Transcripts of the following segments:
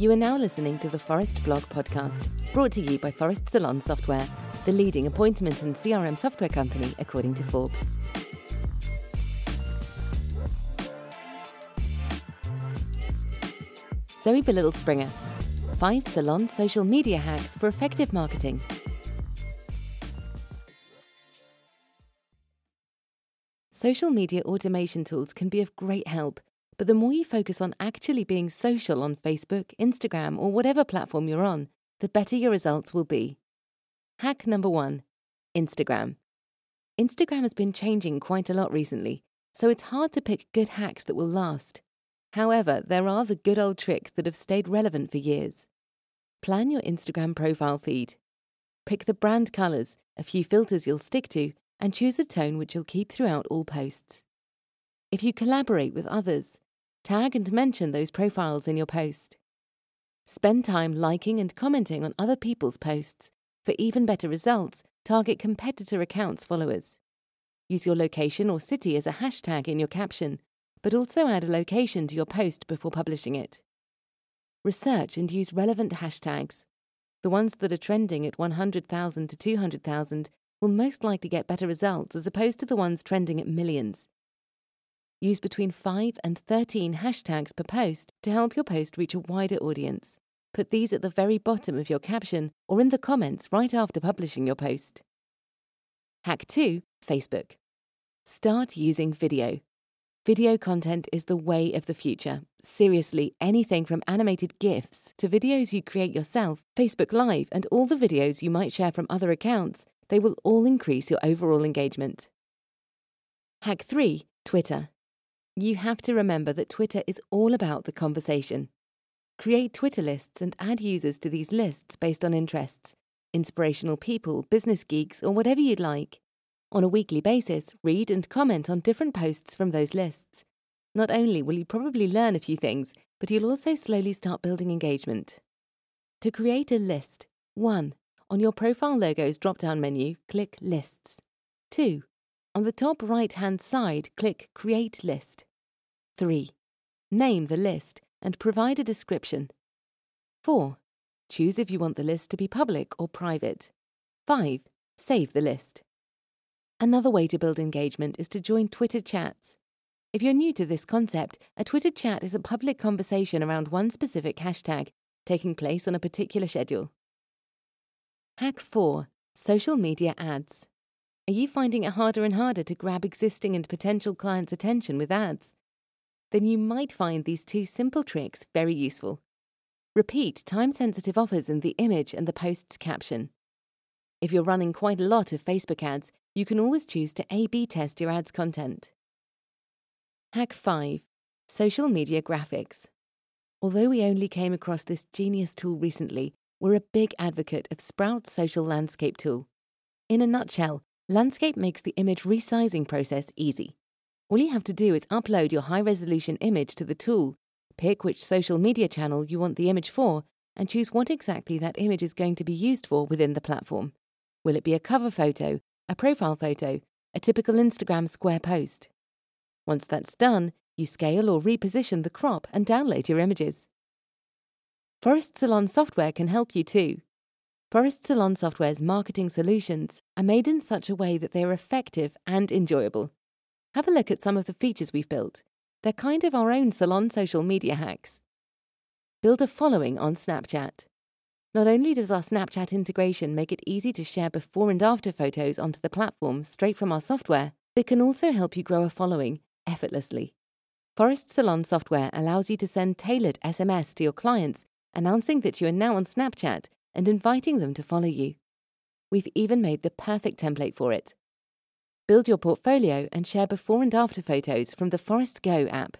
You are now listening to the Phorest Blog podcast, brought to you by Phorest Salon Software, the leading appointment and CRM software company according to Forbes. Zoé Bélisle-Springer, five salon social media hacks for effective marketing. Social media automation tools can be of great help, but the more you focus on actually being social on Facebook, Instagram, or whatever platform you're on, the better your results will be. Hack number one Instagram. Instagram has been changing quite a lot recently, so it's hard to pick good hacks that will last. However, there are the good old tricks that have stayed relevant for years. Plan your Instagram profile feed. Pick the brand colours, a few filters you'll stick to, and choose a tone which you'll keep throughout all posts. If you collaborate with others, tag and mention those profiles in your post. Spend time liking and commenting on other people's posts. For even better results, target competitor accounts followers. Use your location or city as a hashtag in your caption, but also add a location to your post before publishing it. Research and use relevant hashtags. The ones that are trending at 100,000 to 200,000 will most likely get better results as opposed to the ones trending at millions. Use between 5 and 13 hashtags per post to help your post reach a wider audience. Put these at the very bottom of your caption or in the comments right after publishing your post. Hack 2 Facebook. Start using video. Video content is the way of the future. Seriously, anything from animated GIFs to videos you create yourself, Facebook Live, and all the videos you might share from other accounts they will all increase your overall engagement. Hack 3 Twitter. You have to remember that Twitter is all about the conversation. Create Twitter lists and add users to these lists based on interests inspirational people, business geeks, or whatever you'd like. On a weekly basis, read and comment on different posts from those lists. Not only will you probably learn a few things, but you'll also slowly start building engagement. To create a list, 1. On your profile logo's drop down menu, click Lists. 2. On the top right hand side, click Create List. 3. Name the list and provide a description. 4. Choose if you want the list to be public or private. 5. Save the list. Another way to build engagement is to join Twitter chats. If you're new to this concept, a Twitter chat is a public conversation around one specific hashtag, taking place on a particular schedule. Hack 4 Social Media Ads. Are you finding it harder and harder to grab existing and potential clients' attention with ads? Then you might find these two simple tricks very useful. Repeat time sensitive offers in the image and the post's caption. If you're running quite a lot of Facebook ads, you can always choose to A B test your ads content. Hack 5 Social Media Graphics. Although we only came across this genius tool recently, we're a big advocate of Sprout Social landscape tool. In a nutshell, Landscape makes the image resizing process easy. All you have to do is upload your high resolution image to the tool, pick which social media channel you want the image for, and choose what exactly that image is going to be used for within the platform. Will it be a cover photo, a profile photo, a typical Instagram square post? Once that's done, you scale or reposition the crop and download your images. Phorest Salon software can help you too. Phorest Salon software's marketing solutions are made in such a way that they are effective and enjoyable. Have a look at some of the features we've built. They're kind of our own salon social media hacks. Build a following on Snapchat. Not only does our Snapchat integration make it easy to share before and after photos onto the platform straight from our software, but it can also help you grow a following effortlessly. Phorest Salon software allows you to send tailored SMS to your clients announcing that you are now on Snapchat and inviting them to follow you. We've even made the perfect template for it. Build your portfolio and share before and after photos from the Phorest Go app.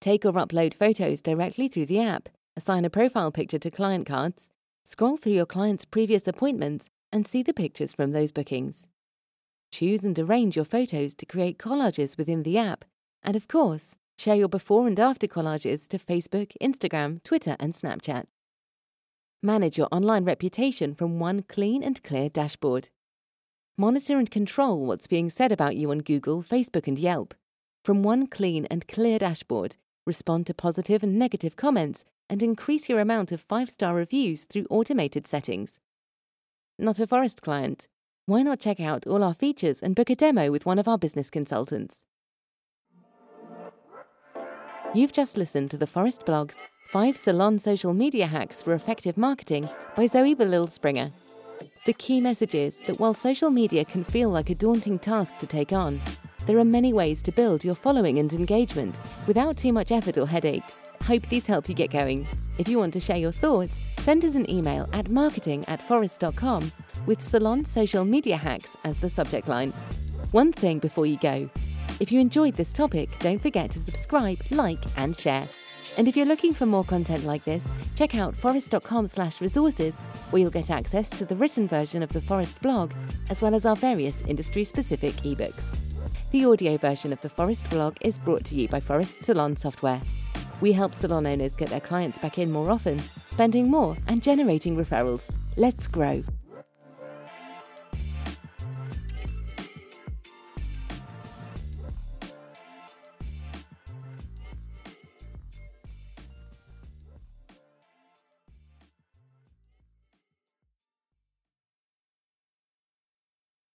Take or upload photos directly through the app, assign a profile picture to client cards, scroll through your client's previous appointments, and see the pictures from those bookings. Choose and arrange your photos to create collages within the app, and of course, Share your before and after collages to Facebook, Instagram, Twitter, and Snapchat. Manage your online reputation from one clean and clear dashboard. Monitor and control what's being said about you on Google, Facebook, and Yelp. From one clean and clear dashboard, respond to positive and negative comments, and increase your amount of five star reviews through automated settings. Not a Phorest client? Why not check out all our features and book a demo with one of our business consultants? You've just listened to the Phorest Blog's 5 Salon Social Media Hacks for Effective Marketing by Zoé Bélisle-Springer. The key message is that while social media can feel like a daunting task to take on, there are many ways to build your following and engagement without too much effort or headaches. Hope these help you get going. If you want to share your thoughts, send us an email at marketing at phorest.com with Salon Social Media Hacks as the subject line. One thing before you go. If you enjoyed this topic, don't forget to subscribe, like, and share. And if you're looking for more content like this, check out phorest.com slash resources, where you'll get access to the written version of the Phorest blog, as well as our various industry-specific ebooks. The audio version of the Phorest blog is brought to you by Phorest Salon Software. We help salon owners get their clients back in more often, spending more and generating referrals. Let's grow.